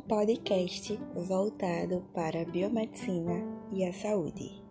podcast voltado para a biomedicina e a saúde.